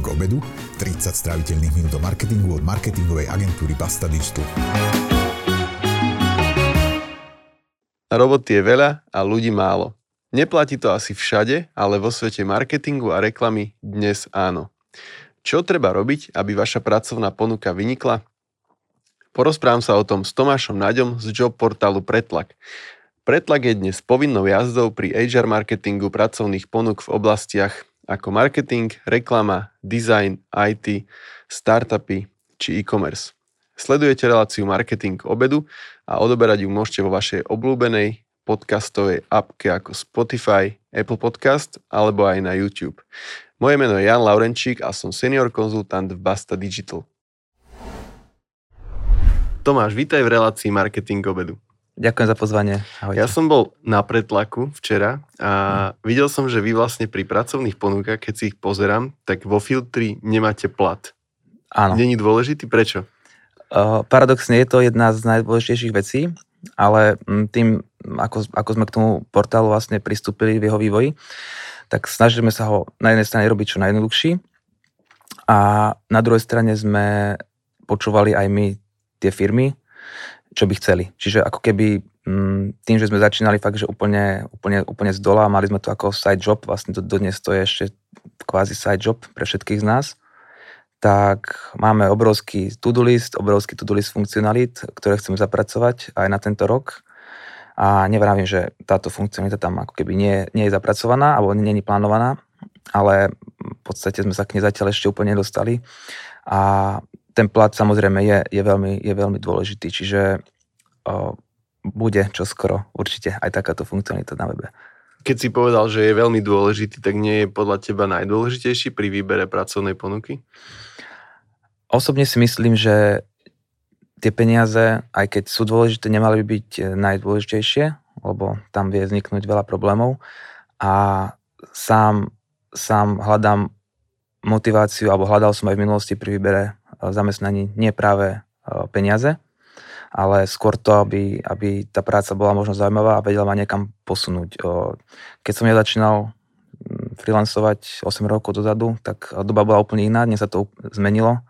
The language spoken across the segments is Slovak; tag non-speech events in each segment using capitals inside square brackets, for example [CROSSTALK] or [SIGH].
marketing obedu, 30 stráviteľných minút o marketingu od marketingovej agentúry Basta Digital. Roboty je veľa a ľudí málo. Neplatí to asi všade, ale vo svete marketingu a reklamy dnes áno. Čo treba robiť, aby vaša pracovná ponuka vynikla? Porozprávam sa o tom s Tomášom Naďom z job portálu Pretlak. Pretlak je dnes povinnou jazdou pri HR marketingu pracovných ponúk v oblastiach ako marketing, reklama, design, IT, startupy či e-commerce. Sledujete reláciu Marketing obedu a odoberať ju môžete vo vašej obľúbenej podcastovej appke ako Spotify, Apple Podcast alebo aj na YouTube. Moje meno je Jan Laurenčík a som senior konzultant v Basta Digital. Tomáš, vítaj v relácii Marketing obedu. Ďakujem za pozvanie. Ahojte. Ja som bol na pretlaku včera a videl som, že vy vlastne pri pracovných ponúkach, keď si ich pozerám, tak vo filtri nemáte plat. Áno. Není dôležitý? Prečo? Uh, paradoxne je to jedna z najdôležitejších vecí, ale tým, ako, ako sme k tomu portálu vlastne pristúpili v jeho vývoji, tak snažíme sa ho na jednej strane robiť čo najjednoduchší a na druhej strane sme počúvali aj my tie firmy, čo by chceli. Čiže ako keby mm, tým, že sme začínali fakt, že úplne, úplne, úplne z dola, mali sme to ako side job, vlastne to dodnes to je ešte kvázi side job pre všetkých z nás, tak máme obrovský to-do list, obrovský to-do list funkcionalit, ktoré chceme zapracovať aj na tento rok. A nevravím, že táto funkcionalita tam ako keby nie, nie je zapracovaná alebo nie je plánovaná, ale v podstate sme sa k nej zatiaľ ešte úplne nedostali. A ten plat samozrejme je, je, veľmi, je veľmi dôležitý, čiže o, bude čoskoro určite aj takáto funkcionalita na webe. Keď si povedal, že je veľmi dôležitý, tak nie je podľa teba najdôležitejší pri výbere pracovnej ponuky? Osobne si myslím, že tie peniaze, aj keď sú dôležité, nemali by byť najdôležitejšie, lebo tam vie vzniknúť veľa problémov. A sám, sám hľadám motiváciu, alebo hľadal som aj v minulosti pri výbere zamestnaní nie práve e, peniaze, ale skôr to, aby, aby tá práca bola možno zaujímavá a vedela ma niekam posunúť. Keď som ja začínal freelancovať 8 rokov dozadu, tak doba bola úplne iná, dnes sa to zmenilo.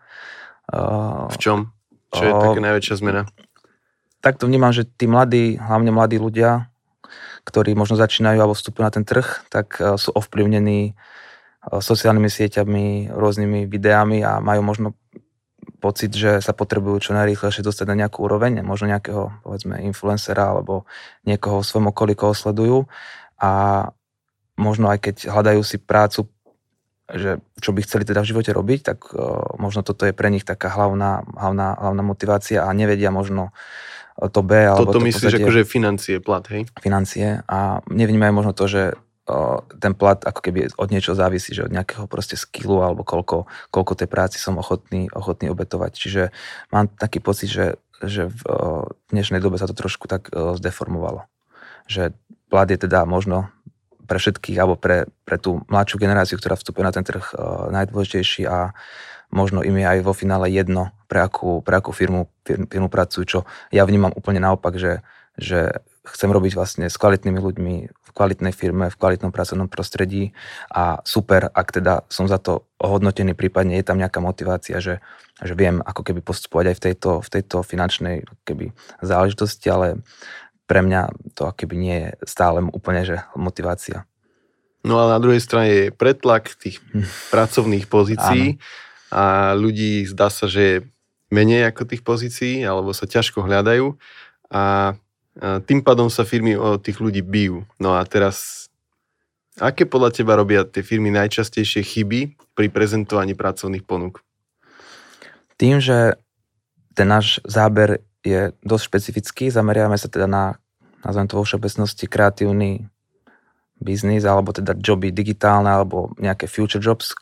V čom? Čo je taká najväčšia zmena? Tak to vnímam, že tí mladí, hlavne mladí ľudia, ktorí možno začínajú alebo vstupujú na ten trh, tak e, sú ovplyvnení e, sociálnymi sieťami, rôznymi videami a majú možno pocit, že sa potrebujú čo najrýchlejšie dostať na nejakú úroveň, možno nejakého, povedzme, influencera alebo niekoho v svojom okolí, koho sledujú a možno aj keď hľadajú si prácu, že čo by chceli teda v živote robiť, tak uh, možno toto je pre nich taká hlavná, hlavná, hlavná motivácia a nevedia možno to B. Alebo Toto to myslíš akože financie, plat, hej? Financie a nevnímajú možno to, že ten plat ako keby od niečo závisí, že od nejakého proste skillu alebo koľko, koľko tej práci som ochotný, ochotný obetovať. Čiže mám taký pocit, že, že v dnešnej dobe sa to trošku tak zdeformovalo. Že plat je teda možno pre všetkých alebo pre, pre tú mladšiu generáciu, ktorá vstupuje na ten trh najdôležitejší a možno im je aj vo finále jedno, pre akú, pre akú firmu, firmu, pracujú, čo ja vnímam úplne naopak, že, že chcem robiť vlastne s kvalitnými ľuďmi v kvalitnej firme, v kvalitnom pracovnom prostredí a super, ak teda som za to ohodnotený, prípadne je tam nejaká motivácia, že, že viem ako keby postupovať aj v tejto, v tejto finančnej keby záležitosti, ale pre mňa to keby nie je stále úplne že motivácia. No a na druhej strane je pretlak tých [LAUGHS] pracovných pozícií Áno. a ľudí zdá sa, že menej ako tých pozícií, alebo sa ťažko hľadajú a tým pádom sa firmy o tých ľudí bijú. No a teraz, aké podľa teba robia tie firmy najčastejšie chyby pri prezentovaní pracovných ponúk? Tým, že ten náš záber je dosť špecifický, zameriavame sa teda na, nazvem to vo všeobecnosti, kreatívny biznis, alebo teda joby digitálne, alebo nejaké future jobs,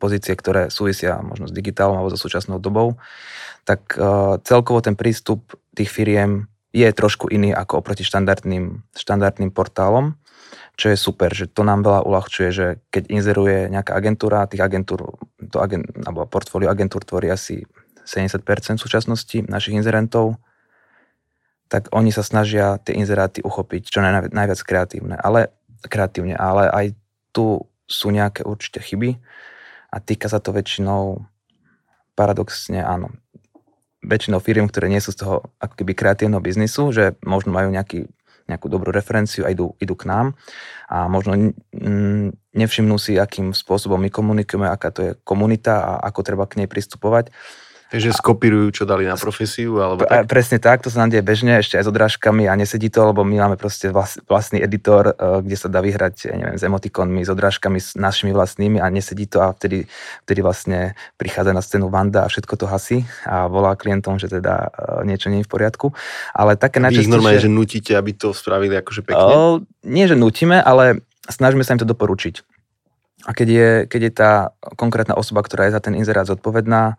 pozície, ktoré súvisia možno s digitálom alebo so súčasnou dobou, tak uh, celkovo ten prístup tých firiem je trošku iný ako oproti štandardným, štandardným portálom, čo je super, že to nám veľa uľahčuje, že keď inzeruje nejaká agentúra, tých agentúr, to agent, alebo portfólio agentúr tvorí asi 70% v súčasnosti našich inzerentov, tak oni sa snažia tie inzeráty uchopiť čo najviac, najviac kreatívne, ale, kreatívne, ale aj tu sú nejaké určite chyby a týka sa to väčšinou paradoxne áno, väčšinou firiem, ktoré nie sú z toho ako keby kreatívneho biznisu, že možno majú nejaký, nejakú dobrú referenciu a idú, idú k nám a možno nevšimnú si, akým spôsobom my komunikujeme, aká to je komunita a ako treba k nej pristupovať Takže skopírujú, čo dali na profesiu? Alebo tak? Presne tak, to sa nám deje bežne, ešte aj s odrážkami a nesedí to, lebo my máme proste vlastný editor, e, kde sa dá vyhrať, ja neviem, s emotikonmi, s odrážkami, s našimi vlastnými a nesedí to a vtedy, vtedy vlastne prichádza na scénu Vanda a všetko to hasí a volá klientom, že teda e, niečo nie je v poriadku. Ale také najčastejšie... Normálne, že nutíte, aby to spravili akože pekne? O, nie, že nutíme, ale snažíme sa im to doporučiť. A keď je, keď je tá konkrétna osoba, ktorá je za ten inzerát zodpovedná,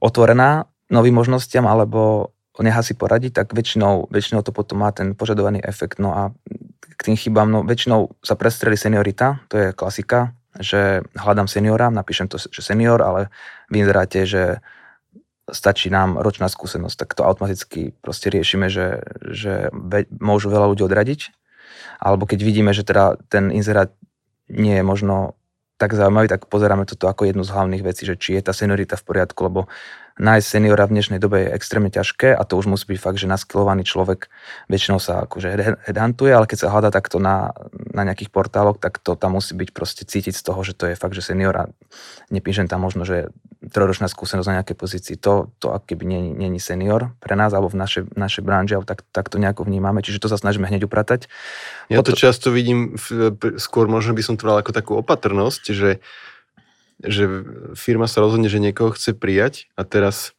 otvorená novým možnostiam alebo nechá si poradiť, tak väčšinou, väčšinou to potom má ten požadovaný efekt. No a k tým chybám, no väčšinou sa prestreli seniorita, to je klasika, že hľadám seniora, napíšem to, že senior, ale vy inzeráte, že stačí nám ročná skúsenosť, tak to automaticky proste riešime, že, že môžu veľa ľudí odradiť. Alebo keď vidíme, že teda ten inzerát nie je možno tak zaujímavý, tak pozeráme toto ako jednu z hlavných vecí, že či je tá seniorita v poriadku, lebo nájsť seniora v dnešnej dobe je extrémne ťažké a to už musí byť fakt, že naskilovaný človek väčšinou sa akože headhuntuje, ale keď sa hľadá takto na, na nejakých portáloch, tak to tam musí byť proste cítiť z toho, že to je fakt, že senior a nepíšem tam možno, že trojročná skúsenosť na nejakej pozícii. To, to keby nie, nie je senior pre nás alebo v našej, našej branži, alebo tak, tak to nejako vnímame. Čiže to sa snažíme hneď upratať. Ja to často vidím, skôr možno by som to ako takú opatrnosť, že že firma sa rozhodne, že niekoho chce prijať a teraz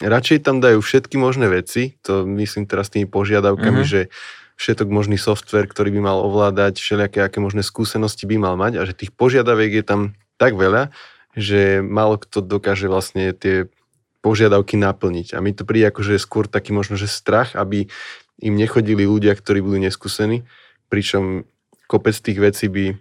radšej tam dajú všetky možné veci, to myslím teraz tými požiadavkami, mm-hmm. že všetok možný software, ktorý by mal ovládať, všelijaké aké možné skúsenosti by mal mať a že tých požiadaviek je tam tak veľa, že málo kto dokáže vlastne tie požiadavky naplniť. A mi to príde ako, že skôr taký možno, že strach, aby im nechodili ľudia, ktorí budú neskúsení, pričom kopec tých vecí by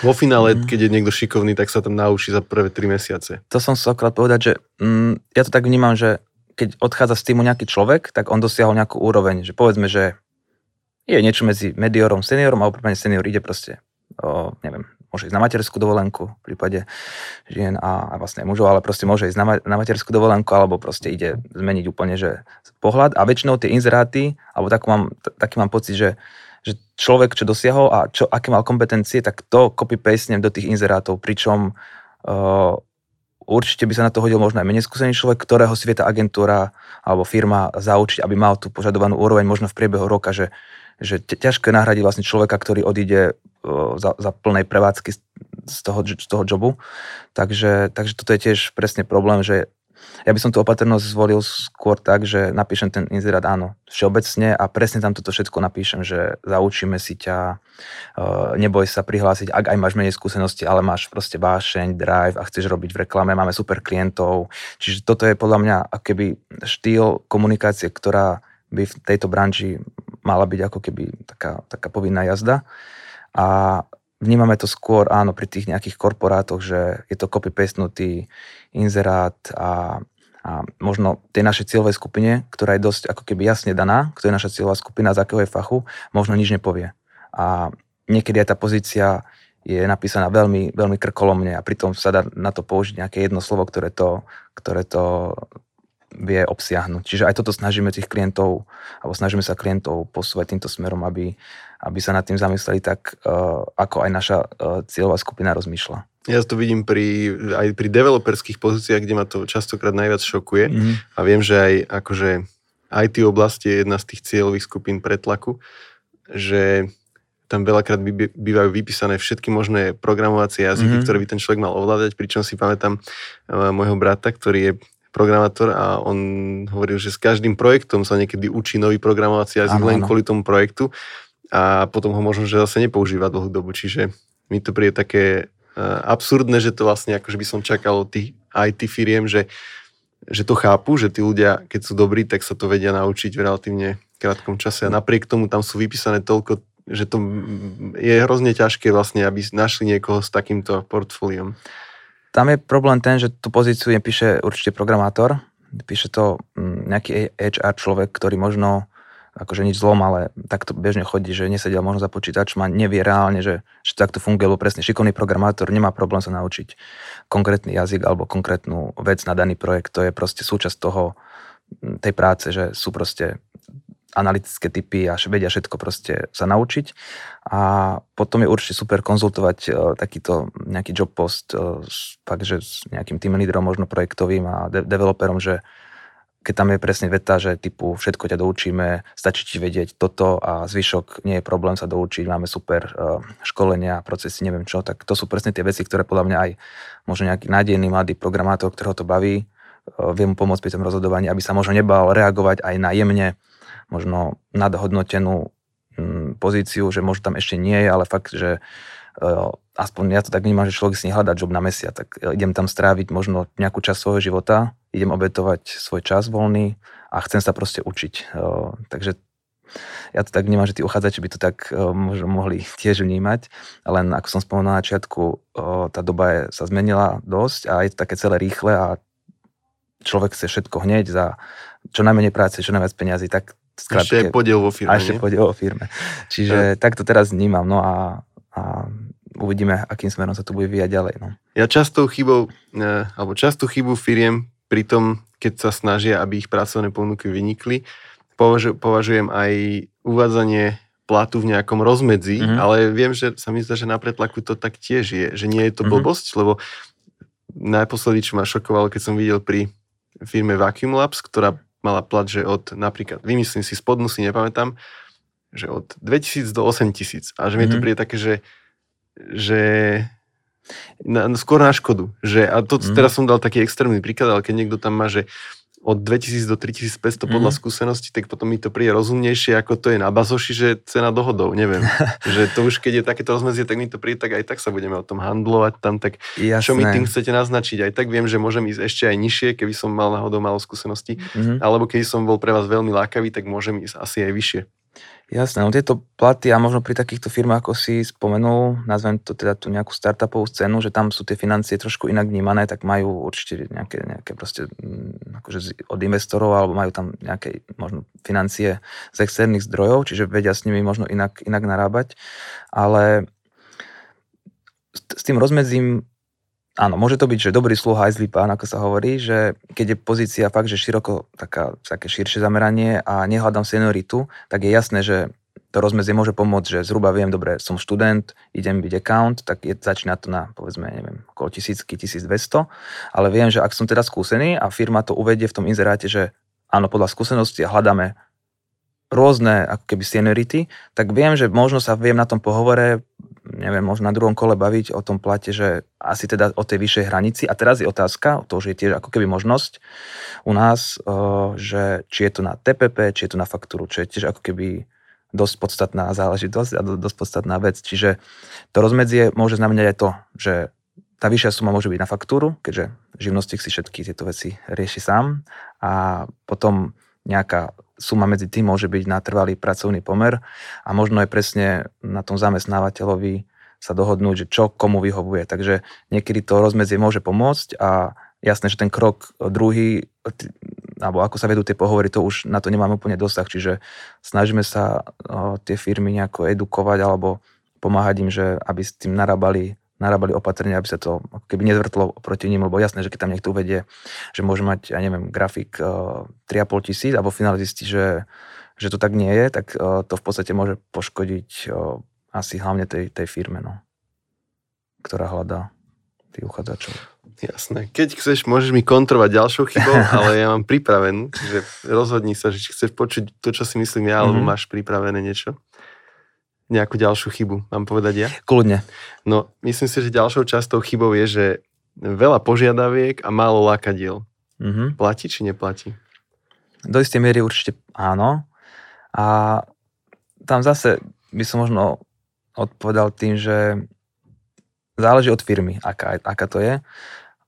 vo finále, mm. keď je niekto šikovný, tak sa tam naučí za prvé 3 mesiace. To som sa akorát povedať, že mm, ja to tak vnímam, že keď odchádza z týmu nejaký človek, tak on dosiahol nejakú úroveň, že povedzme, že je niečo medzi mediorom, seniorom, alebo prípadne senior ide proste, o, neviem, môže ísť na materskú dovolenku v prípade žien a, a vlastne mužov, ale proste môže ísť na, na materskú dovolenku alebo proste ide zmeniť úplne že pohľad a väčšinou tie inzeráty, alebo tak mám, taký mám pocit, že že človek, čo dosiahol a čo, aké mal kompetencie, tak to copy-pastenem do tých inzerátov, pričom uh, určite by sa na to hodil možno aj menej skúsený človek, ktorého si vie tá agentúra alebo firma zaučiť, aby mal tú požadovanú úroveň možno v priebehu roka, že, že ťažko je nahradiť vlastne človeka, ktorý odíde uh, za, za plnej prevádzky z toho, z toho jobu. Takže, takže toto je tiež presne problém, že ja by som tú opatrnosť zvolil skôr tak, že napíšem ten inzerát áno, všeobecne a presne tam toto všetko napíšem, že zaučíme si ťa, uh, neboj sa prihlásiť, ak aj máš menej skúsenosti, ale máš proste vášeň, drive a chceš robiť v reklame, máme super klientov. Čiže toto je podľa mňa keby štýl komunikácie, ktorá by v tejto branži mala byť ako keby taká, taká povinná jazda. A vnímame to skôr, áno, pri tých nejakých korporátoch, že je to copy-pastenutý inzerát a, a možno tej našej cieľovej skupine, ktorá je dosť ako keby jasne daná, kto je naša cieľová skupina, z akého je fachu, možno nič nepovie. A niekedy aj tá pozícia je napísaná veľmi, veľmi krkolomne a pritom sa dá na to použiť nejaké jedno slovo, ktoré to, ktoré to vie obsiahnuť. Čiže aj toto snažíme tých klientov, alebo snažíme sa klientov posúvať týmto smerom, aby, aby sa nad tým zamysleli tak, uh, ako aj naša uh, cieľová skupina rozmýšľa. Ja to vidím pri, aj pri developerských pozíciách, kde ma to častokrát najviac šokuje mm. a viem, že aj akože IT oblasti je jedna z tých cieľových skupín pretlaku, že tam veľakrát bývajú vypísané všetky možné programovacie jazyky, mm-hmm. ktoré by ten človek mal ovládať, pričom si pamätám uh, môjho brata, ktorý je programátor a on hovoril, že s každým projektom sa niekedy učí nový programovací jazyk len ano. kvôli tomu projektu a potom ho možno, že zase nepoužíva dlhú dobu. Čiže mi to príde také uh, absurdné, že to vlastne akože by som čakal od tých IT firiem, že, že to chápu, že tí ľudia, keď sú dobrí, tak sa to vedia naučiť v relatívne krátkom čase a napriek tomu tam sú vypísané toľko že to je hrozne ťažké vlastne, aby našli niekoho s takýmto portfóliom. Tam je problém ten, že tú pozíciu nepíše určite programátor, píše to mm, nejaký HR človek, ktorý možno akože nič zlom, ale takto bežne chodí, že nesedia možno za počítačom a nevie reálne, že, že takto funguje, lebo presne šikovný programátor nemá problém sa naučiť konkrétny jazyk alebo konkrétnu vec na daný projekt. To je proste súčasť toho, tej práce, že sú proste analytické typy a vedia všetko proste sa naučiť. A potom je určite super konzultovať uh, takýto nejaký job post uh, fakt, že s nejakým tým lídrom, možno projektovým a de- developerom, že keď tam je presne veta, že typu všetko ťa doučíme, stačí ti vedieť toto a zvyšok nie je problém sa doučiť, máme super uh, školenia, procesy, neviem čo, tak to sú presne tie veci, ktoré podľa mňa aj možno nejaký nádejný mladý programátor, ktorého to baví, vie mu pomôcť pri tom rozhodovaní, aby sa možno nebal reagovať aj na jemne, možno nadhodnotenú um, pozíciu, že možno tam ešte nie je, ale fakt, že uh, aspoň ja to tak vnímam, že človek si nehľadá job na mesiac, tak idem tam stráviť možno nejakú časť svojho života, idem obetovať svoj čas voľný a chcem sa proste učiť. Takže ja to tak vnímam, že tí uchádzači by to tak možno mohli [LAUGHS] tiež vnímať, len ako som spomenul na začiatku, tá doba je, sa zmenila dosť a je to také celé rýchle a človek chce všetko hneď za čo najmenej práce, čo najviac peniazy, tak skrátke, ešte podiel vo firme. A ešte podiel vo firme. Čiže tak to teraz vnímam. No a, a uvidíme, akým smerom sa to bude vyjať ďalej. No. Ja častou chybou, e, alebo častú chybu firiem pri tom, keď sa snažia, aby ich pracovné ponuky vynikli, považu, považujem aj uvádzanie platu v nejakom rozmedzi, mm-hmm. ale viem, že sa mi zdá, že na pretlaku to tak tiež je, že nie je to mm-hmm. blbosť, lebo naposledy, čo ma šokovalo, keď som videl pri firme Vacuum Labs, ktorá mala plat, že od napríklad, vymyslím si spodnú, si nepamätám, že od 2000 do 8000 a že mm-hmm. mi to mhm. príde také, že, že na, skôr na škodu. Že, a to mm. teraz som dal taký extrémny príklad, ale keď niekto tam má, že od 2000 do 3500 podľa mm. skúsenosti, tak potom mi to príde rozumnejšie, ako to je na bazoši, že cena dohodov, neviem. [LAUGHS] že to už keď je takéto rozmedzie, tak mi to príde, tak aj tak sa budeme o tom handlovať tam, tak Jasné. čo mi tým chcete naznačiť? Aj tak viem, že môžem ísť ešte aj nižšie, keby som mal náhodou malo skúsenosti, mm. alebo keby som bol pre vás veľmi lákavý, tak môžem ísť asi aj vyššie. Jasné, no tieto platy a možno pri takýchto firmách, ako si spomenul, nazvem to teda tú nejakú startupovú scénu, že tam sú tie financie trošku inak vnímané, tak majú určite nejaké, nejaké proste mm, akože od investorov alebo majú tam nejaké možno financie z externých zdrojov, čiže vedia s nimi možno inak, inak narábať, ale s tým rozmedzím Áno, môže to byť, že dobrý sluha aj zlý pán, ako sa hovorí, že keď je pozícia fakt, že široko, taká, také širšie zameranie a nehľadám senioritu, tak je jasné, že to rozmedzie môže pomôcť, že zhruba viem, dobre, som študent, idem byť account, tak je, začína to na, povedzme, neviem, okolo 1000, 1200, ale viem, že ak som teda skúsený a firma to uvedie v tom inzeráte, že áno, podľa skúsenosti hľadáme rôzne ako keby seniority, tak viem, že možno sa viem na tom pohovore neviem, možno na druhom kole baviť o tom plate, že asi teda o tej vyššej hranici. A teraz je otázka, to už je tiež ako keby možnosť u nás, eh, že či je to na TPP, či je to na faktúru, čo je tiež ako keby dosť podstatná záležitosť a dosť podstatná vec. Čiže to rozmedzie môže znamenať aj to, že tá vyššia suma môže byť na faktúru, keďže živnostník si všetky tieto veci rieši sám a potom nejaká suma medzi tým môže byť na trvalý pracovný pomer a možno je presne na tom zamestnávateľovi sa dohodnúť, že čo komu vyhovuje. Takže niekedy to rozmedzie môže pomôcť a jasné, že ten krok druhý, alebo ako sa vedú tie pohovory, to už na to nemáme úplne dosah, čiže snažíme sa tie firmy nejako edukovať alebo pomáhať im, že aby s tým narábali narábali opatrenia, aby sa to ako keby nezvrtlo proti ním, lebo jasné, že keď tam niekto uvedie, že môže mať, ja neviem, grafik uh, eh, 3,5 tisíc a vo finále zistí, že, že to tak nie je, tak uh, to v podstate môže poškodiť uh, asi hlavne tej, tej firme, no, ktorá hľadá tých uchádzačov. Jasné. Keď chceš, môžeš mi kontrovať ďalšou chybou, [LAUGHS] ale ja mám pripravenú, že rozhodni sa, že či chceš počuť to, čo si myslím ja, alebo mm-hmm. máš pripravené niečo nejakú ďalšiu chybu, mám povedať ja? Kľudne. No, myslím si, že ďalšou častou chybou je, že veľa požiadaviek a málo lákadiel. Mm-hmm. Platí či neplatí? Do istej miery určite áno. A tam zase by som možno odpovedal tým, že záleží od firmy, aká, aká to je.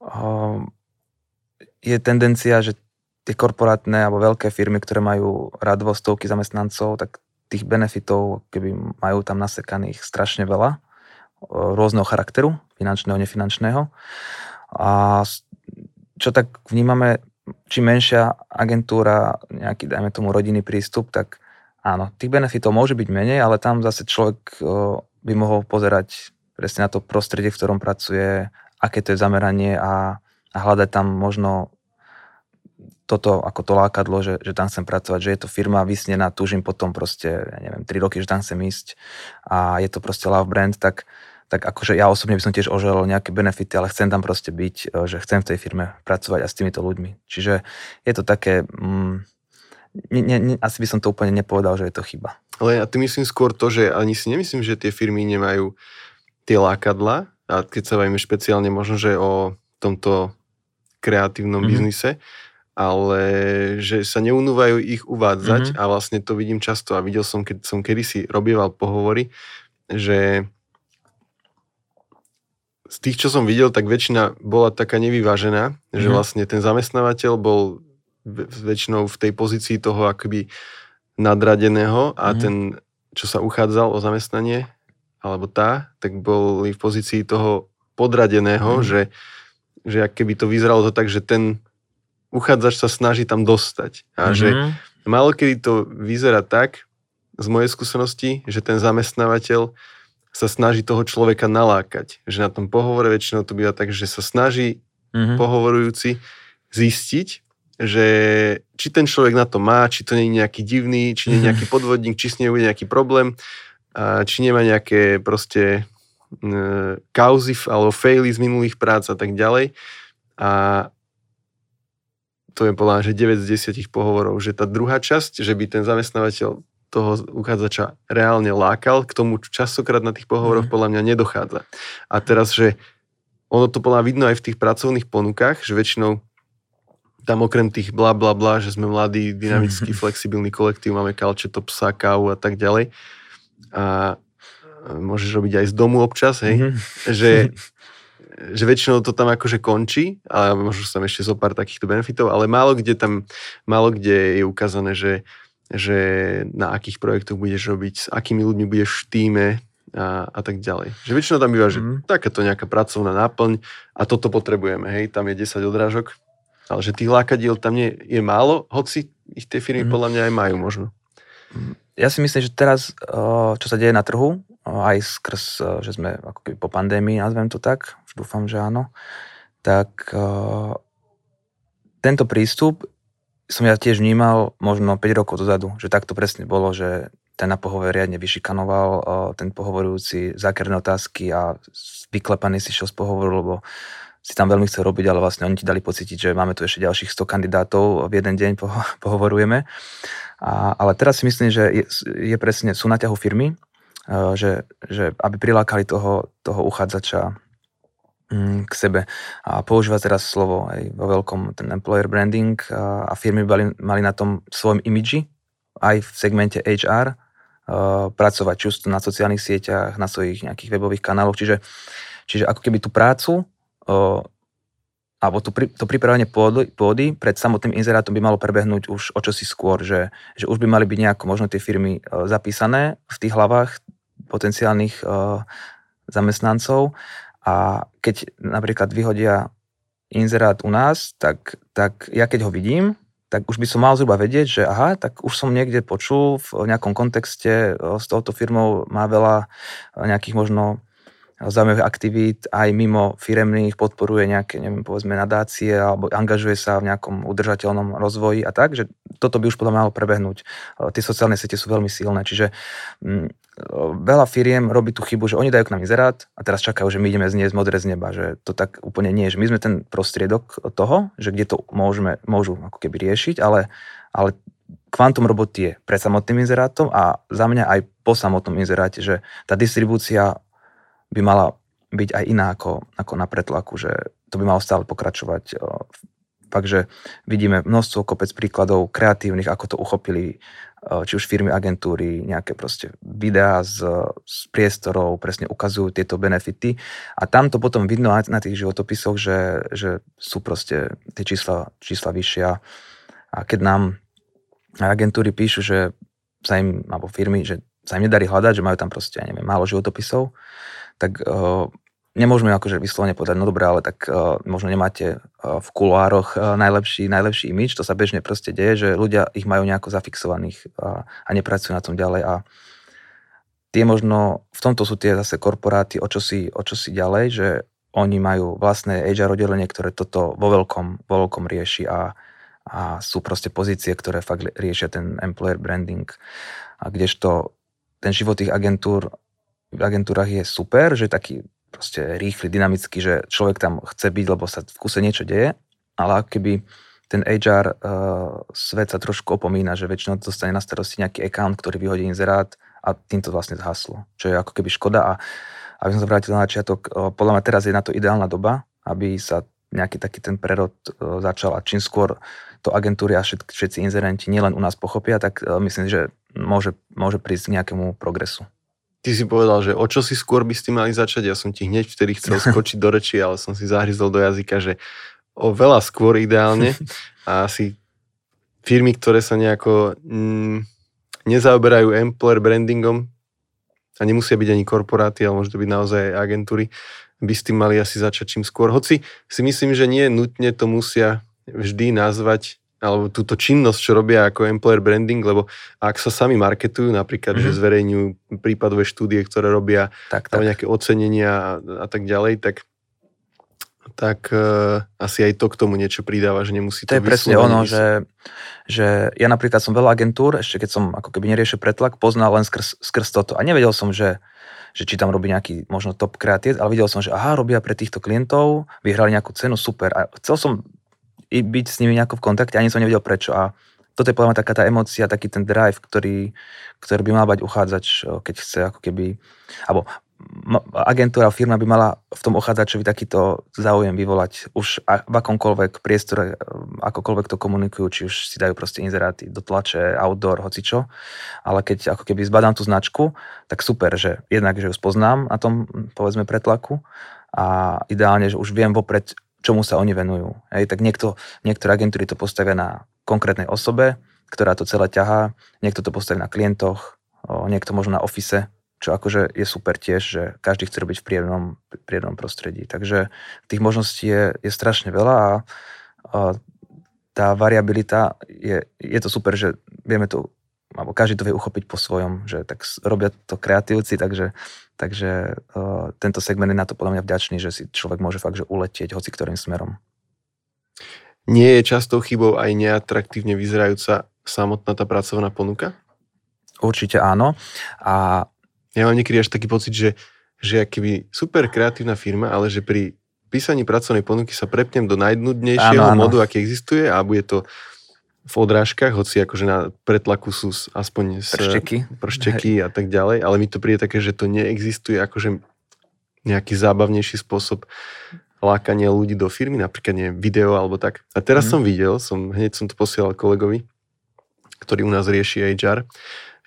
Ehm, je tendencia, že tie korporátne alebo veľké firmy, ktoré majú radovo stovky zamestnancov, tak tých benefitov, keby majú tam nasekaných strašne veľa, rôzneho charakteru, finančného, nefinančného. A čo tak vnímame, či menšia agentúra, nejaký, dajme tomu, rodinný prístup, tak áno, tých benefitov môže byť menej, ale tam zase človek by mohol pozerať presne na to prostredie, v ktorom pracuje, aké to je zameranie a, a hľadať tam možno toto ako to lákadlo, že, že tam chcem pracovať, že je to firma vysnená, túžim potom proste, ja neviem, 3 roky, že tam chcem ísť a je to proste love brand, tak, tak akože ja osobne by som tiež oželal nejaké benefity, ale chcem tam proste byť, e, že chcem v tej firme pracovať a s týmito ľuďmi. Čiže je to také, mm, ne, ne, asi by som to úplne nepovedal, že je to chyba. Ale ja ty myslím skôr to, že ani si nemyslím, že tie firmy nemajú tie lákadla, a keď sa bavíme špeciálne možno, že o tomto kreatívnom mm-hmm. biznise, ale že sa neunúvajú ich uvádzať mm-hmm. a vlastne to vidím často a videl som, keď som kedysi robieval pohovory, že z tých, čo som videl, tak väčšina bola taká nevyvážená, mm-hmm. že mhm. vlastne ten zamestnávateľ bol väčšinou v tej pozícii toho akoby nadradeného a mm-hmm. ten, čo sa uchádzal o zamestnanie, alebo tá, tak boli v pozícii toho podradeného, mm-hmm. že, že keby to vyzeralo to tak, že ten uchádzač sa snaží tam dostať. A mm-hmm. že málo kedy to vyzerá tak, z mojej skúsenosti, že ten zamestnávateľ sa snaží toho človeka nalákať. Že na tom pohovore väčšinou to býva tak, že sa snaží mm-hmm. pohovorujúci zistiť, že či ten človek na to má, či to nie je nejaký divný, či nie je nejaký podvodník, či s ním bude nejaký problém, a či nemá nejaké proste e, kauzy alebo faily z minulých prác a tak ďalej. A to je podľa že 9 z 10 pohovorov, že tá druhá časť, že by ten zamestnávateľ toho uchádzača reálne lákal, k tomu častokrát na tých pohovoroch mm. podľa mňa nedochádza. A teraz, že ono to podľa vidno aj v tých pracovných ponukách, že väčšinou tam okrem tých bla bla bla, že sme mladý, dynamický, flexibilný kolektív, máme kalče, to psa, kávu a tak ďalej. A môžeš robiť aj z domu občas, hej, mm-hmm. že [LAUGHS] že väčšinou to tam akože končí, ale možno tam ešte zo pár takýchto benefitov, ale málo kde tam, málo kde je ukázané, že, že na akých projektoch budeš robiť, s akými ľuďmi budeš v týme a, a tak ďalej. Že väčšinou tam býva, že mm. takáto nejaká pracovná náplň a toto potrebujeme, hej, tam je 10 odrážok, ale že tých lákadiel tam nie je málo, hoci ich tie firmy mm. podľa mňa aj majú možno. Ja si myslím, že teraz, čo sa deje na trhu, aj skrz, že sme ako keby po pandémii, nazvem to tak, už dúfam, že áno, tak tento prístup som ja tiež vnímal možno 5 rokov dozadu, že takto presne bolo, že ten na pohovor riadne vyšikanoval, ten pohovorujúci zákerné otázky a vyklepaný si šiel z pohovoru, lebo si tam veľmi chcel robiť, ale vlastne oni ti dali pocítiť, že máme tu ešte ďalších 100 kandidátov, v jeden deň pohovorujeme. A, ale teraz si myslím, že je, je presne, sú na ťahu firmy, Eh, že, že aby prilákali toho, toho uchádzača mm, k sebe. A používať teraz slovo aj vo veľkom ten employer branding a, a firmy mali, mali na tom svojom imidži, aj v segmente HR, eh, pracovať či na sociálnych sieťach, na svojich nejakých webových kanáloch. Čiže, čiže ako keby tú prácu eh, alebo to pripravenie pôdy, pôdy pred samotným inzerátom by malo prebehnúť už o čosi skôr, že, že už by mali byť nejako možno tie firmy zapísané v tých hlavách potenciálnych uh, zamestnancov. A keď napríklad vyhodia inzerát u nás, tak, tak ja keď ho vidím, tak už by som mal zhruba vedieť, že aha, tak už som niekde počul v nejakom kontexte s touto firmou má veľa nejakých možno zaujímavých aktivít aj mimo firemných, podporuje nejaké, neviem, povedzme, nadácie alebo angažuje sa v nejakom udržateľnom rozvoji a tak, že toto by už podľa malo prebehnúť. Tie sociálne siete sú veľmi silné, čiže mm, veľa firiem robí tú chybu, že oni dajú k nám inzerát a teraz čakajú, že my ideme zniesť modré z neba, že to tak úplne nie, že my sme ten prostriedok toho, že kde to môžeme, môžu ako keby riešiť, ale, ale kvantum roboty je pred samotným inzerátom a za mňa aj po samotnom inzeráte, že tá distribúcia by mala byť aj iná ako, ako na pretlaku, že to by malo stále pokračovať. Fakt, že vidíme množstvo kopec príkladov kreatívnych, ako to uchopili či už firmy, agentúry, nejaké proste videá z, z priestorov, presne ukazujú tieto benefity a tam to potom vidno aj na tých životopisoch, že, že sú proste tie čísla, čísla vyššia a keď nám agentúry píšu, že sa im, alebo firmy, že sa im nedarí hľadať, že majú tam proste, ja neviem, málo životopisov, tak uh, nemôžeme akože vyslovene povedať, no dobré, ale tak uh, možno nemáte uh, v kuloároch uh, najlepší, najlepší imič, to sa bežne proste deje, že ľudia ich majú nejako zafixovaných uh, a nepracujú na tom ďalej a tie možno, v tomto sú tie zase korporáty o čosi, o čosi ďalej, že oni majú vlastné HR oddelenie, ktoré toto vo veľkom, vo veľkom rieši a, a sú proste pozície, ktoré fakt riešia ten employer branding. A kdežto ten život tých agentúr agentúrach je super, že taký proste rýchly, dynamický, že človek tam chce byť, lebo sa v kuse niečo deje, ale keby ten HR uh, svet sa trošku opomína, že väčšinou dostane na starosti nejaký account, ktorý vyhodí inzerát a tým to vlastne zhaslo. Čo je ako keby škoda a aby som sa vrátil na začiatok, uh, podľa mňa teraz je na to ideálna doba, aby sa nejaký taký ten prerod uh, začal a čím skôr to agentúry a všetci, všetci inzerenti nielen u nás pochopia, tak uh, myslím, že môže, môže prísť k nejakému progresu. Ty si povedal, že o čo si skôr by ste mali začať, ja som ti hneď vtedy chcel [LAUGHS] skočiť do reči, ale som si zahryzol do jazyka, že o veľa skôr ideálne [LAUGHS] a asi firmy, ktoré sa nejako mm, nezaoberajú employer brandingom a nemusia byť ani korporáty, ale môžu to byť naozaj agentúry, by s tým mali asi začať čím skôr. Hoci si myslím, že nie nutne to musia vždy nazvať alebo túto činnosť, čo robia ako employer branding, lebo ak sa sami marketujú, napríklad, mm-hmm. že mhm. zverejňujú prípadové štúdie, ktoré robia tak, tak. nejaké ocenenia a, a tak ďalej, tak tak uh, asi aj to k tomu niečo pridáva, že nemusí to To je presne ono, že, že ja napríklad som veľa agentúr, ešte keď som ako keby neriešil pretlak, poznal len skrz, skrz toto. A nevedel som, že, že či tam robí nejaký možno top kreatív, ale videl som, že aha, robia pre týchto klientov, vyhrali nejakú cenu, super. A chcel som byť s nimi nejako v kontakte, ani som nevedel prečo. A toto je podľa mňa taká tá emocia, taký ten drive, ktorý, ktorý by mal mať uchádzač, keď chce ako keby, alebo agentúra, firma by mala v tom uchádzačovi takýto záujem vyvolať už v akomkoľvek priestore, akokoľvek to komunikujú, či už si dajú proste inzeráty do tlače, outdoor, hocičo. Ale keď ako keby zbadám tú značku, tak super, že jednak, že ju spoznám na tom, povedzme, pretlaku a ideálne, že už viem vopred, čomu sa oni venujú. Hej, tak niekto, niektoré agentúry to postavia na konkrétnej osobe, ktorá to celé ťahá, niekto to postaví na klientoch, o, niekto možno na ofise, čo akože je super tiež, že každý chce robiť v príjemnom, príjemnom prostredí. Takže tých možností je, je strašne veľa a, a tá variabilita, je, je to super, že vieme to, alebo každý to vie uchopiť po svojom, že tak robia to kreatívci, takže Takže uh, tento segment je na to podľa mňa vďačný, že si človek môže fakt že uletieť hoci ktorým smerom. Nie je častou chybou aj neatraktívne vyzerajúca samotná tá pracovná ponuka? Určite áno. A... Ja mám niekedy až taký pocit, že, že keby super kreatívna firma, ale že pri písaní pracovnej ponuky sa prepnem do najnudnejšieho áno, áno. modu, aký existuje a bude to v odrážkach, hoci akože na pretlaku sú aspoň z, pršteky, pršteky a tak ďalej, ale mi to príde také, že to neexistuje akože nejaký zábavnejší spôsob lákania ľudí do firmy, napríklad nie video alebo tak. A teraz mm. som videl, som, hneď som to posielal kolegovi, ktorý u nás rieši HR,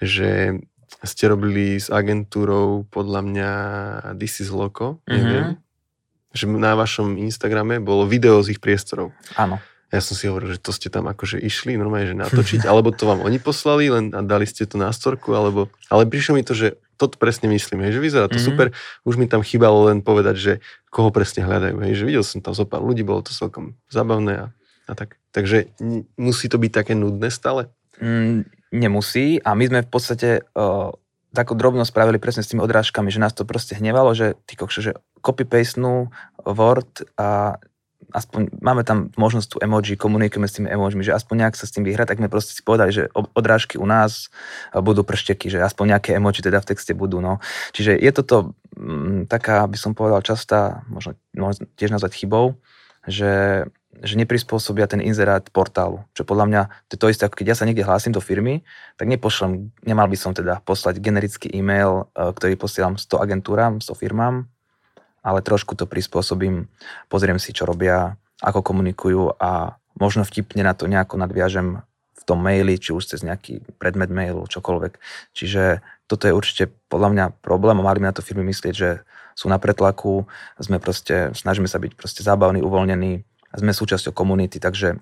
že ste robili s agentúrou podľa mňa This is Loco, neviem, mm-hmm. že na vašom Instagrame bolo video z ich priestorov. Áno. Ja som si hovoril, že to ste tam akože išli normálne, že natočiť, [LAUGHS] alebo to vám oni poslali, len a dali ste to na storku, alebo... Ale prišlo mi to, že toto presne myslím, hej, že vyzerá to mm-hmm. super, už mi tam chýbalo len povedať, že koho presne hľadajú, hej, že videl som tam zo pár ľudí, bolo to celkom zábavné a, a tak. Takže musí to byť také nudné stále? Mm, nemusí a my sme v podstate uh, takú drobno spravili presne s tými odrážkami, že nás to proste hnevalo, že ty kokšo, že copy-pastenú Word a aspoň máme tam možnosť tú emoji, komunikujeme s tými emojimi, že aspoň nejak sa s tým vyhrať, tak sme proste si povedali, že odrážky u nás budú pršteky, že aspoň nejaké emoji teda v texte budú. No. Čiže je toto m, mm, taká, by som povedal, častá, možno, možno tiež nazvať chybou, že, že neprispôsobia ten inzerát portálu. Čo podľa mňa, to je to isté, ako keď ja sa niekde hlásim do firmy, tak nepošlem, nemal by som teda poslať generický e-mail, e, ktorý posielam 100 agentúram, 100 firmám, ale trošku to prispôsobím, pozriem si, čo robia, ako komunikujú a možno vtipne na to nejako nadviažem v tom maili, či už cez nejaký predmet mailu, čokoľvek. Čiže toto je určite podľa mňa problém a mali by na to firmy myslieť, že sú na pretlaku, sme proste, snažíme sa byť proste zábavní, uvoľnení a sme súčasťou komunity, takže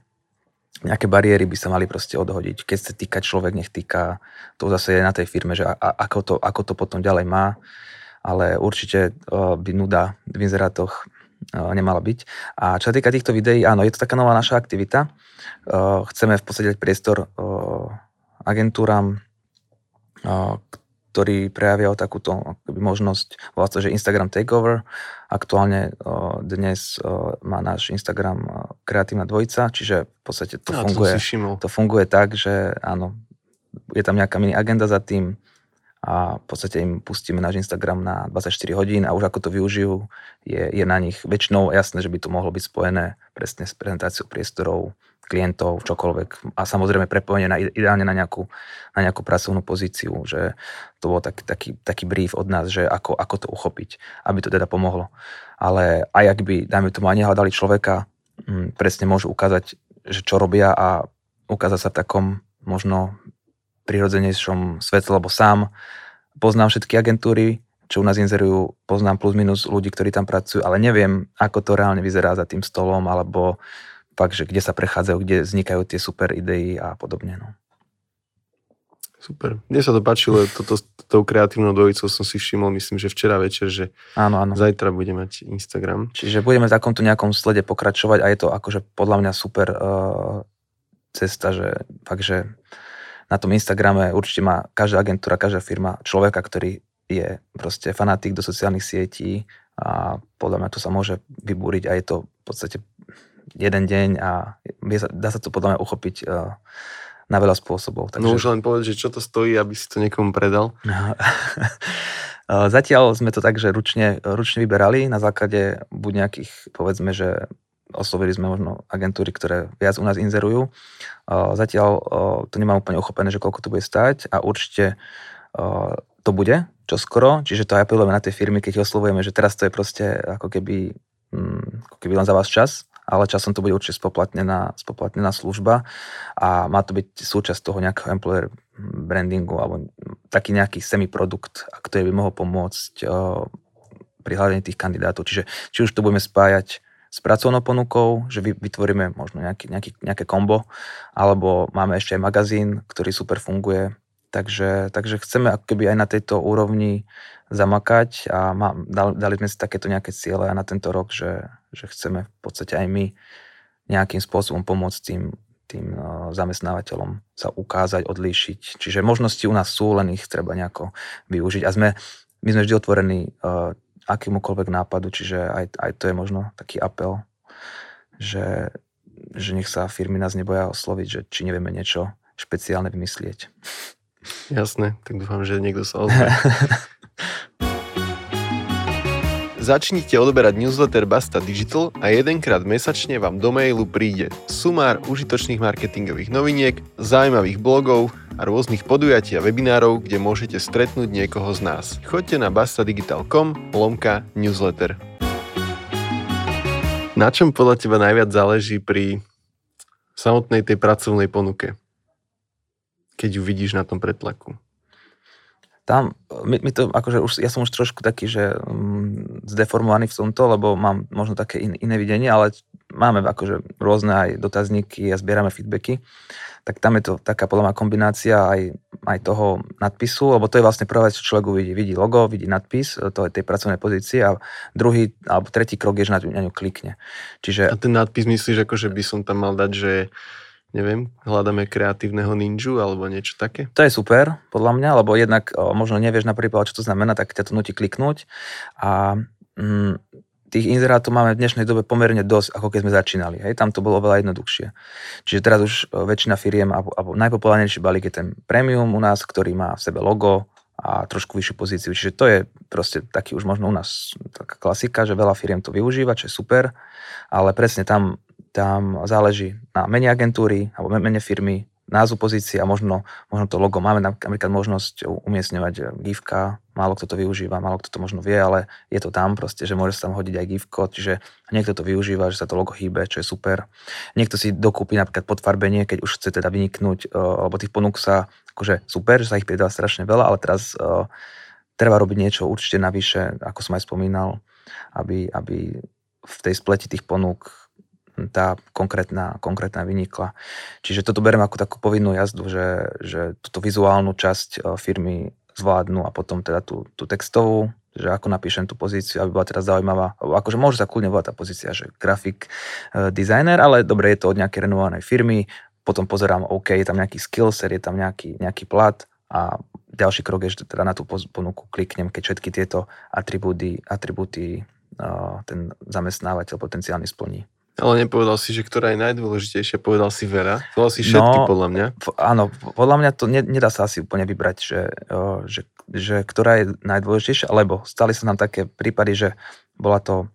nejaké bariéry by sa mali proste odhodiť. Keď sa týka človek, nech týka, to zase je na tej firme, že a, ako, to, ako to potom ďalej má ale určite by nuda v inzerátoch nemala byť. A čo sa týka týchto videí, áno, je to taká nová naša aktivita. Chceme v podstate dať priestor agentúram, ktorí prejavia takúto možnosť, volá sa, že Instagram Takeover. Aktuálne dnes má náš Instagram kreatívna dvojica, čiže v podstate to, ja, funguje, to, to funguje tak, že áno, je tam nejaká mini agenda za tým, a v podstate im pustíme náš Instagram na 24 hodín a už ako to využijú, je, je na nich väčšinou jasné, že by to mohlo byť spojené presne s prezentáciou priestorov, klientov, čokoľvek a samozrejme prepojenie na, ideálne na nejakú, na nejakú pracovnú pozíciu, že to bol tak, taký, taký brief od nás, že ako, ako to uchopiť, aby to teda pomohlo. Ale aj ak by, dajme tomu, ani hľadali človeka, m, presne môžu ukázať, že čo robia a ukázať sa v takom možno prirodzenejšom svetle, lebo sám poznám všetky agentúry, čo u nás inzerujú, poznám plus minus ľudí, ktorí tam pracujú, ale neviem, ako to reálne vyzerá za tým stolom, alebo fakt, že kde sa prechádzajú, kde vznikajú tie super idei a podobne. No. Super. Mne sa to páčilo, toto, tou kreatívnou dvojicou som si všimol, myslím, že včera večer, že áno, áno. zajtra bude mať Instagram. Čiže budeme v takomto nejakom slede pokračovať a je to akože podľa mňa super uh, cesta, že fakt, že na tom Instagrame určite má každá agentúra, každá firma človeka, ktorý je proste fanatik do sociálnych sietí a podľa mňa to sa môže vybúriť a je to v podstate jeden deň a dá sa to podľa mňa uchopiť uh, na veľa spôsobov. Takže... No už len povedať, že čo to stojí, aby si to niekomu predal. [LAUGHS] Zatiaľ sme to tak, že ručne, ručne vyberali na základe buď nejakých, povedzme, že oslovili sme možno agentúry, ktoré viac u nás inzerujú. Zatiaľ to nemám úplne uchopené, že koľko to bude stať a určite to bude čo skoro, čiže to aj apelujeme na tie firmy, keď ich oslovujeme, že teraz to je proste ako keby, mm, ako keby len za vás čas, ale časom to bude určite spoplatnená, spoplatnená služba a má to byť súčasť toho nejakého employer brandingu alebo taký nejaký semiprodukt, ktorý by mohol pomôcť pri hľadaní tých kandidátov. Čiže či už to budeme spájať s pracovnou ponukou, že vytvoríme možno nejaký, nejaký, nejaké kombo, alebo máme ešte aj magazín, ktorý super funguje. Takže, takže chceme ako keby aj na tejto úrovni zamakať a má, dali, sme si takéto nejaké ciele na tento rok, že, že chceme v podstate aj my nejakým spôsobom pomôcť tým, tým zamestnávateľom sa ukázať, odlíšiť. Čiže možnosti u nás sú, len ich treba nejako využiť. A sme, my sme vždy otvorení akémukoľvek nápadu, čiže aj, aj to je možno taký apel, že, že nech sa firmy nás neboja osloviť, že či nevieme niečo špeciálne vymyslieť. Jasné, tak dúfam, že niekto sa ozve. [LAUGHS] Začnite odoberať newsletter Basta Digital a jedenkrát mesačne vám do mailu príde sumár užitočných marketingových noviniek, zaujímavých blogov a rôznych podujatí a webinárov, kde môžete stretnúť niekoho z nás. Choďte na bastadigital.com lomka newsletter. Na čom podľa teba najviac záleží pri samotnej tej pracovnej ponuke? Keď ju vidíš na tom pretlaku tam, my, my to, akože už, ja som už trošku taký, že um, zdeformovaný v tomto, lebo mám možno také in, iné videnie, ale máme akože rôzne aj dotazníky a zbierame feedbacky, tak tam je to taká podľa mňa kombinácia aj, aj toho nadpisu, lebo to je vlastne prvá vec, čo človek uvidí. Vidí logo, vidí nadpis, to je tej pracovnej pozície a druhý alebo tretí krok je, že na, na ňu klikne. Čiže... A ten nadpis myslíš, ako že by som tam mal dať, že neviem, hľadáme kreatívneho ninju alebo niečo také? To je super, podľa mňa, lebo jednak o, možno nevieš na prvý čo to znamená, tak ťa to nutí kliknúť a mm, tých inzerátov máme v dnešnej dobe pomerne dosť, ako keď sme začínali. Hej? Tam to bolo oveľa jednoduchšie. Čiže teraz už väčšina firiem, alebo najpopulárnejší balík je ten premium u nás, ktorý má v sebe logo a trošku vyššiu pozíciu. Čiže to je proste taký už možno u nás taká klasika, že veľa firiem to využíva, čo je super, ale presne tam tam záleží na mene agentúry alebo mene firmy, názvu pozície a možno, možno to logo. Máme napríklad možnosť umiestňovať gifka, málo kto to využíva, málo kto to možno vie, ale je to tam proste, že môže sa tam hodiť aj gifko, čiže niekto to využíva, že sa to logo hýbe, čo je super. Niekto si dokúpi napríklad podfarbenie, keď už chce teda vyniknúť, e, lebo tých ponúk sa, akože super, že sa ich pridá strašne veľa, ale teraz uh, treba robiť niečo určite navyše, ako som aj spomínal, aby, aby v tej spleti tých ponúk tá konkrétna, konkrétna vynikla. Čiže toto berem ako takú povinnú jazdu, že, že túto vizuálnu časť e, firmy zvládnu a potom teda tú, tú textovú, že ako napíšem tú pozíciu, aby bola teraz zaujímavá. Akože môže sa kľudne volať tá pozícia, že grafik, uh, designer, ale dobre, je to od nejakej renovovanej firmy, potom pozerám, OK, je tam nejaký skillset, je tam nejaký, nejaký plat a ďalší krok je, že teda na tú ponuku kliknem, keď všetky tieto atribúty, atribúty uh, ten zamestnávateľ potenciálny splní. Ale nepovedal si, že ktorá je najdôležitejšia, povedal si Vera. Povedal si všetky, no, podľa mňa. Áno, podľa mňa to ne, nedá sa asi úplne vybrať, že, že, že ktorá je najdôležitejšia, lebo stali sa nám také prípady, že bola to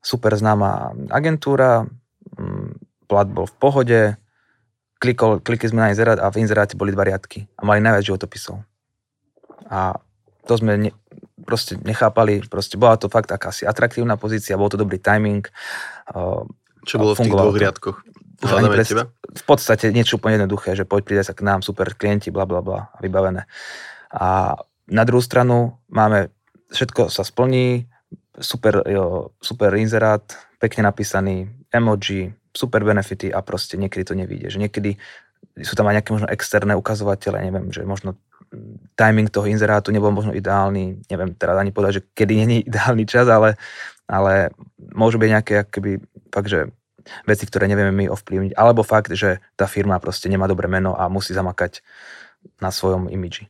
super známa agentúra, mm, plat bol v pohode, klikol, klikli sme na inzerát a v inzeráte boli dva riadky a mali najviac životopisov. A to sme ne, proste nechápali, proste bola to fakt akási atraktívna pozícia, bol to dobrý timing. Čo bolo v tých dvoch riadkoch? Pres? V podstate niečo úplne jednoduché, že poď pridaj sa k nám, super klienti, bla bla bla, vybavené. A na druhú stranu máme, všetko sa splní, super, jo, super inzerát, pekne napísaný, emoji, super benefity a proste niekedy to nevíde. Že niekedy sú tam aj nejaké možno externé ukazovatele, neviem, že možno timing toho inzerátu nebol možno ideálny, neviem teraz ani povedať, že kedy není [LAUGHS] ideálny čas, ale, ale môžu byť nejaké akoby, fakt, že veci, ktoré nevieme my ovplyvniť, alebo fakt, že tá firma proste nemá dobré meno a musí zamakať na svojom imidži.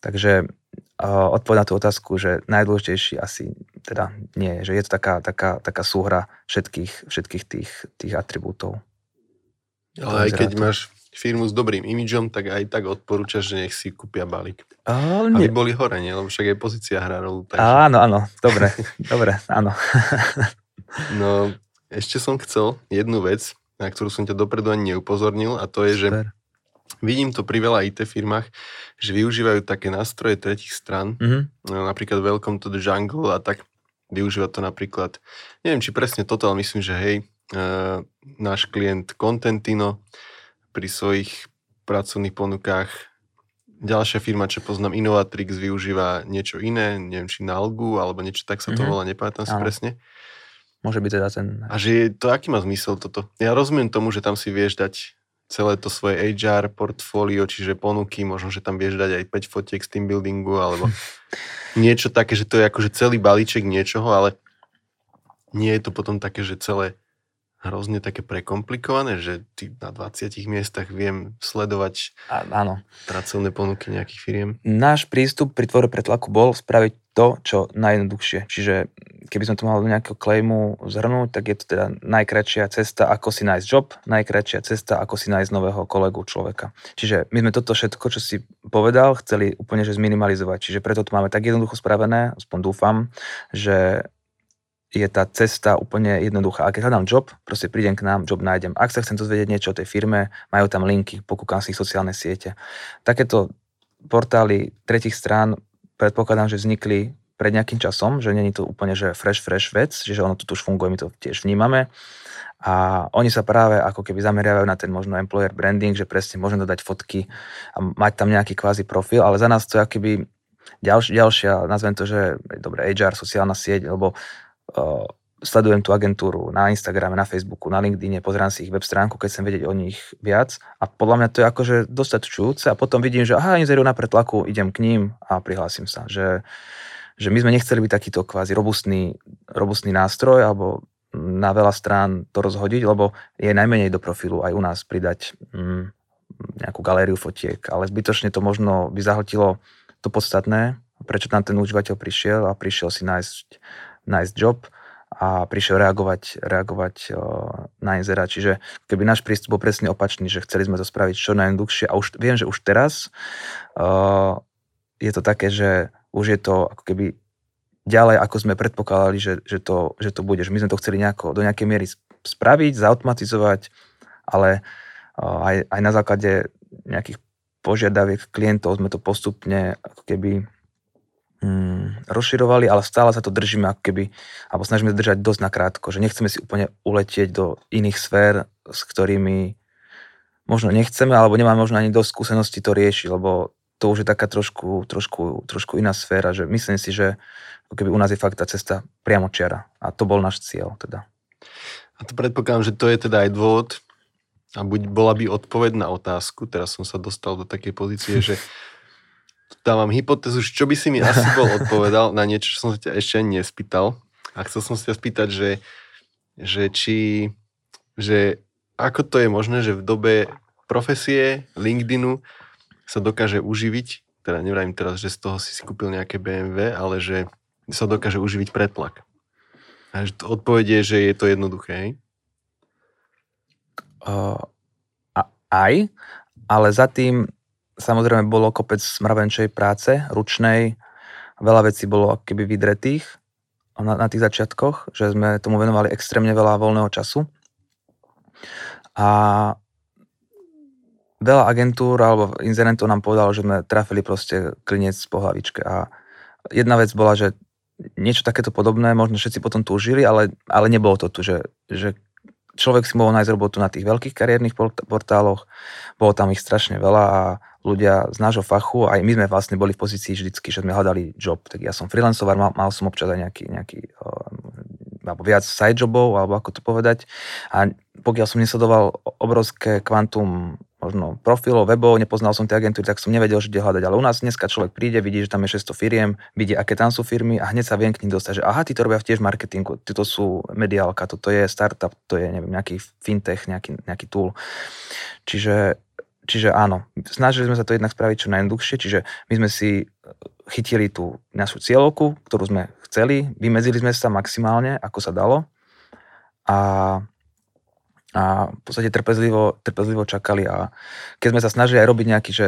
Takže uh, odpoveď na tú otázku, že najdôležitejší asi teda nie, že je to taká, taká, taká súhra všetkých, všetkých tých, tých atribútov. Ale aj keď máš firmu s dobrým imidžom, tak aj tak odporúčaš, že nech si kúpia balík. Ale nie. Aby boli hore, nie? Lebo však aj pozícia hrá rolu. Takže... Áno, áno, dobre, [LAUGHS] dobre, áno. no, ešte som chcel jednu vec, na ktorú som ťa dopredu ani neupozornil a to je, že Super. vidím to pri veľa IT firmách, že využívajú také nástroje tretich stran, mm-hmm. no, napríklad Welcome to the Jungle a tak využíva to napríklad, neviem či presne toto, ale myslím, že hej, uh, náš klient Contentino pri svojich pracovných ponukách. Ďalšia firma, čo poznám, Innovatrix, využíva niečo iné, neviem, či Nalgu, alebo niečo tak sa to mm-hmm. volá, nepamätám si presne. Môže byť teda ten... A že je, to aký má zmysel toto? Ja rozumiem tomu, že tam si vieš dať celé to svoje HR portfólio, čiže ponuky, možno, že tam vieš dať aj 5 fotiek z team buildingu, alebo [LAUGHS] niečo také, že to je akože celý balíček niečoho, ale nie je to potom také, že celé hrozne také prekomplikované, že ty na 20 miestach viem sledovať a, áno. pracovné ponuky nejakých firiem? Náš prístup pri tvore pretlaku bol spraviť to, čo najjednoduchšie. Čiže keby sme to mali do nejakého claimu zhrnúť, tak je to teda najkračšia cesta, ako si nájsť job, najkračšia cesta, ako si nájsť nového kolegu človeka. Čiže my sme toto všetko, čo si povedal, chceli úplne že zminimalizovať. Čiže preto to máme tak jednoducho spravené, aspoň dúfam, že je tá cesta úplne jednoduchá. A keď hľadám job, proste prídem k nám, job nájdem. Ak sa chcem dozvedieť niečo o tej firme, majú tam linky, pokúkam si sociálne siete. Takéto portály tretich strán predpokladám, že vznikli pred nejakým časom, že není to úplne že fresh, fresh vec, čiže ono tu už funguje, my to tiež vnímame. A oni sa práve ako keby zameriavajú na ten možno employer branding, že presne môžem dodať fotky a mať tam nejaký kvázi profil, ale za nás to je akoby ďalš, ďalšia, nazvem to, že dobre, HR, sociálna sieť, lebo sledujem tú agentúru na Instagrame, na Facebooku, na LinkedIne, pozerám si ich web stránku, keď chcem vedieť o nich viac a podľa mňa to je akože dostačujúce a potom vidím, že aha, inzerujú na pretlaku, idem k ním a prihlásim sa. Že, že my sme nechceli byť takýto kvázi robustný, robustný nástroj alebo na veľa strán to rozhodiť, lebo je najmenej do profilu aj u nás pridať mm, nejakú galériu fotiek, ale zbytočne to možno by zahltilo to podstatné, prečo tam ten užívateľ prišiel a prišiel si nájsť nájsť job a prišiel reagovať, reagovať na inzerát. Čiže keby náš prístup bol presne opačný, že chceli sme to spraviť čo najjednoduchšie a už viem, že už teraz je to také, že už je to ako keby ďalej, ako sme predpokladali, že, že, to, že to bude. Že my sme to chceli nejako, do nejakej miery spraviť, zautomatizovať, ale aj, aj na základe nejakých požiadaviek klientov sme to postupne ako keby mm, rozširovali, ale stále sa to držíme ako keby, alebo snažíme držať dosť nakrátko, že nechceme si úplne uletieť do iných sfér, s ktorými možno nechceme, alebo nemáme možno ani dosť skúseností to riešiť, lebo to už je taká trošku, trošku, trošku iná sféra, že myslím si, že keby u nás je fakt tá cesta priamo čiara. A to bol náš cieľ teda. A to predpokladám, že to je teda aj dôvod, a buď bola by odpoveď na otázku, teraz som sa dostal do takej pozície, že [LAUGHS] dávam hypotézu, čo by si mi asi bol [LAUGHS] odpovedal na niečo, čo som sa ťa ešte ani nespýtal. A chcel som sa spýtať, že, že či, že ako to je možné, že v dobe profesie LinkedInu sa dokáže uživiť, teda nevrajím teraz, že z toho si si kúpil nejaké BMW, ale že sa dokáže uživiť pretlak. A odpoveď je, že je to jednoduché, hej? Uh, aj, ale za tým samozrejme bolo kopec mravenčej práce, ručnej, veľa vecí bolo keby vydretých na, na tých začiatkoch, že sme tomu venovali extrémne veľa voľného času. A veľa agentúr alebo inzerentov nám povedalo, že sme trafili proste klinec po hlavičke. A jedna vec bola, že niečo takéto podobné, možno všetci potom túžili, ale, ale nebolo to tu, že, že človek si mohol nájsť robotu na tých veľkých kariérnych portáloch, bolo tam ich strašne veľa a ľudia z nášho fachu, aj my sme vlastne boli v pozícii vždycky, že sme hľadali job, tak ja som freelancovar, mal, mal som občas aj nejaký, nejaký alebo viac side jobov, alebo ako to povedať. A pokiaľ som nesledoval obrovské kvantum možno profilov, webov, nepoznal som tie agentúry, tak som nevedel, že kde hľadať. Ale u nás dneska človek príde, vidí, že tam je 600 firiem, vidí, aké tam sú firmy a hneď sa viem k ním dostať, že aha, títo robia tiež marketingu, títo sú mediálka, toto je startup, to je neviem, nejaký fintech, nejaký, nejaký tool. Čiže Čiže áno, snažili sme sa to jednak spraviť čo najjednoduchšie, čiže my sme si e, chytili tú našu cieľovku, ktorú sme chceli, vymedzili sme sa maximálne, ako sa dalo. A, a v podstate trpezlivo, trpezlivo čakali a keď sme sa snažili aj robiť nejaký, že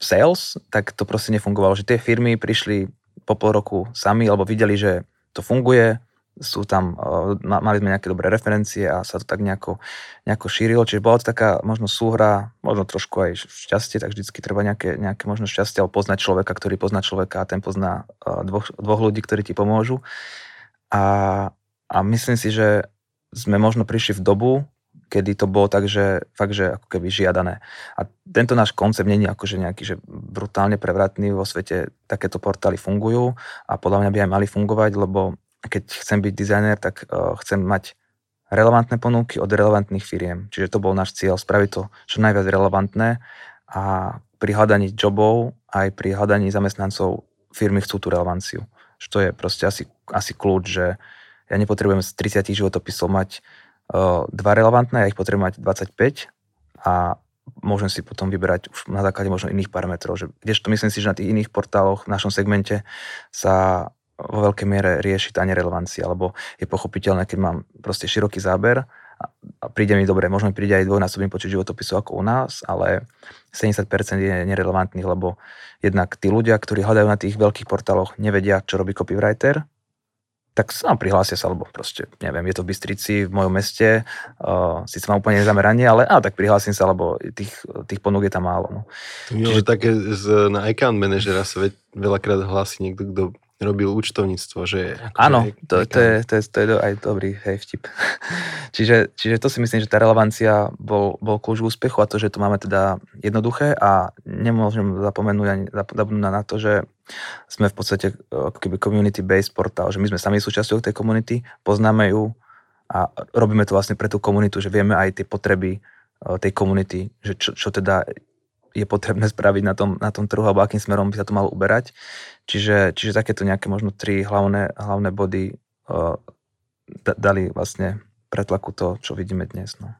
sales, tak to proste nefungovalo, že tie firmy prišli po pol roku sami, alebo videli, že to funguje, sú tam, eh, mali sme nejaké dobré referencie a sa to tak nejako, nejako šírilo, čiže bola to taká možno súhra, možno trošku aj šťastie, tak vždycky treba nejaké, nejaké možno šťastie, alebo poznať človeka, ktorý pozná človeka a ten pozná eh, dvoch, dvoch ľudí, ktorí ti pomôžu. A, a myslím si, že sme možno prišli v dobu, kedy to bolo tak, že fakt, že ako keby žiadané. A tento náš koncept není akože nejaký, že brutálne prevratný vo svete, takéto portály fungujú a podľa mňa by aj mali fungovať, lebo keď chcem byť dizajner, tak uh, chcem mať relevantné ponuky od relevantných firiem. Čiže to bol náš cieľ, spraviť to čo najviac relevantné a pri hľadaní jobov aj pri hľadaní zamestnancov firmy chcú tú relevanciu. Čo to je proste asi, asi kľúč, že ja nepotrebujem z 30 životopisov mať uh, dva relevantné, ja ich potrebujem mať 25 a môžem si potom vyberať už na základe možno iných parametrov. Že, kdežto myslím si, že na tých iných portáloch v našom segmente sa vo veľkej miere rieši tá nerelevancia, lebo je pochopiteľné, keď mám proste široký záber a, príde mi dobre, možno príde aj dvojnásobný počet životopisov ako u nás, ale 70% je nerelevantných, lebo jednak tí ľudia, ktorí hľadajú na tých veľkých portáloch, nevedia, čo robí copywriter, tak sa prihlásia sa, alebo proste, neviem, je to v Bystrici, v mojom meste, uh, síce mám úplne nezameranie, ale á, tak prihlásim sa, lebo tých, tých ponúk je tam málo. No. Čiže také z, na account manažera sa veľakrát hlási niekto, kto robil účtovníctvo, že... Áno, to, to, je, to, je, to je aj dobrý hej, vtip. [LAUGHS] čiže, čiže to si myslím, že tá relevancia bol, bol kľúč úspechu a to, že to máme teda jednoduché a nemôžem zapomenúť ani zabudnúť na to, že sme v podstate ako keby community-based portál, že my sme sami súčasťou tej komunity, poznáme ju a robíme to vlastne pre tú komunitu, že vieme aj tie potreby eh, tej komunity, že čo, čo teda je potrebné spraviť na tom, na tom trhu, alebo akým smerom by sa to malo uberať. Čiže, čiže takéto nejaké možno tri hlavné, hlavné body uh, dali vlastne pretlaku to, čo vidíme dnes. No.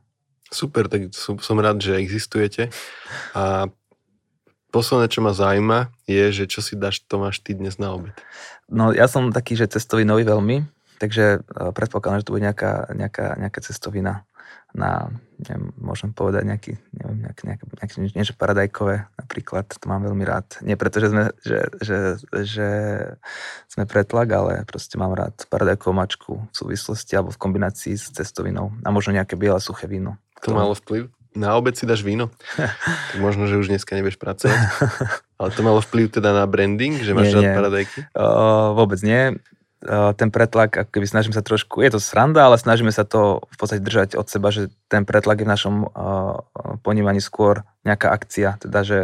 Super, tak som, som rád, že existujete. A posledné, čo ma zaujíma, je, že čo si dáš Tomáš ty dnes na obed? No ja som taký, že cestový nový veľmi, takže uh, predpokladám, že to bude nejaká, nejaká, nejaká cestovina na, neviem, môžem povedať nejaký, neviem, nejaké, nejaké, nejaké niečo paradajkové napríklad, to mám veľmi rád. Nie preto, že sme, že, že, že sme pretlak, ale proste mám rád paradajkovú mačku v súvislosti alebo v kombinácii s cestovinou a možno nejaké biele suché víno. To malo vplyv? Na obed si dáš víno? [LAUGHS] tak možno, že už dneska nebudeš pracovať. [LAUGHS] Ale to malo vplyv teda na branding, že máš nie, rád nie. paradajky? Uh, vôbec nie ten pretlak, ako keby snažím sa trošku, je to sranda, ale snažíme sa to v podstate držať od seba, že ten pretlak je v našom uh, ponímaní skôr nejaká akcia, teda že,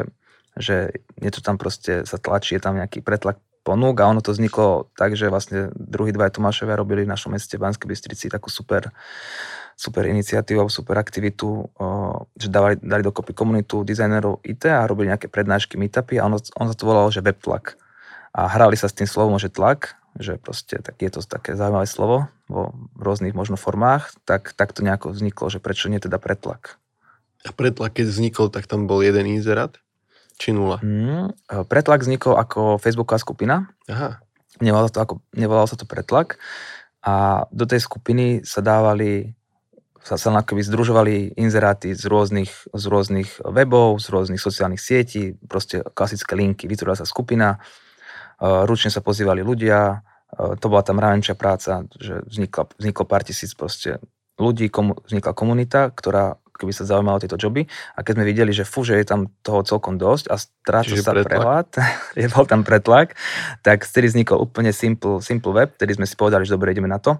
že niečo tam proste sa tlačí, je tam nejaký pretlak ponúk a ono to vzniklo tak, že vlastne druhý dva Tomášovia robili v našom meste Banskej Bystrici takú super super iniciatívou, super aktivitu, že dali, dali dokopy komunitu dizajnerov IT a robili nejaké prednášky, meetupy a on, on sa to volalo, že webtlak. A hrali sa s tým slovom, že tlak, že proste tak je to také zaujímavé slovo vo rôznych možno formách, tak, tak to nejako vzniklo, že prečo nie teda pretlak. A pretlak, keď vznikol, tak tam bol jeden inzerát? Či nula? Mm, pretlak vznikol ako facebooková skupina. Aha. Nevolalo sa to, ako, nevolalo sa to pretlak. A do tej skupiny sa dávali sa, sa akoby združovali inzeráty z rôznych, z rôznych webov, z rôznych sociálnych sietí, proste klasické linky, vytvorila sa skupina, e, ručne sa pozývali ľudia, e, to bola tam mravenčia práca, že vznikla, vzniklo pár tisíc proste ľudí, komu, vznikla komunita, ktorá keby sa zaujímalo tieto joby. A keď sme videli, že fú, že je tam toho celkom dosť a stráca sa pretlak. prehľad, [LAUGHS] je bol tam pretlak, tak vtedy vznikol úplne simple, simple web, vtedy sme si povedali, že dobre, ideme na to.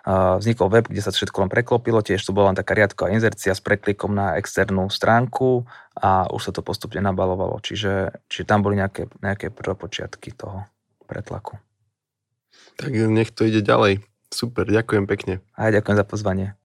Uh, vznikol web, kde sa všetko len preklopilo, tiež to bola len taká riadková inzercia s preklikom na externú stránku a už sa to postupne nabalovalo. Čiže, čiže tam boli nejaké, nejaké prvopočiatky toho pretlaku. Tak nech to ide ďalej. Super, ďakujem pekne. Aj ďakujem za pozvanie.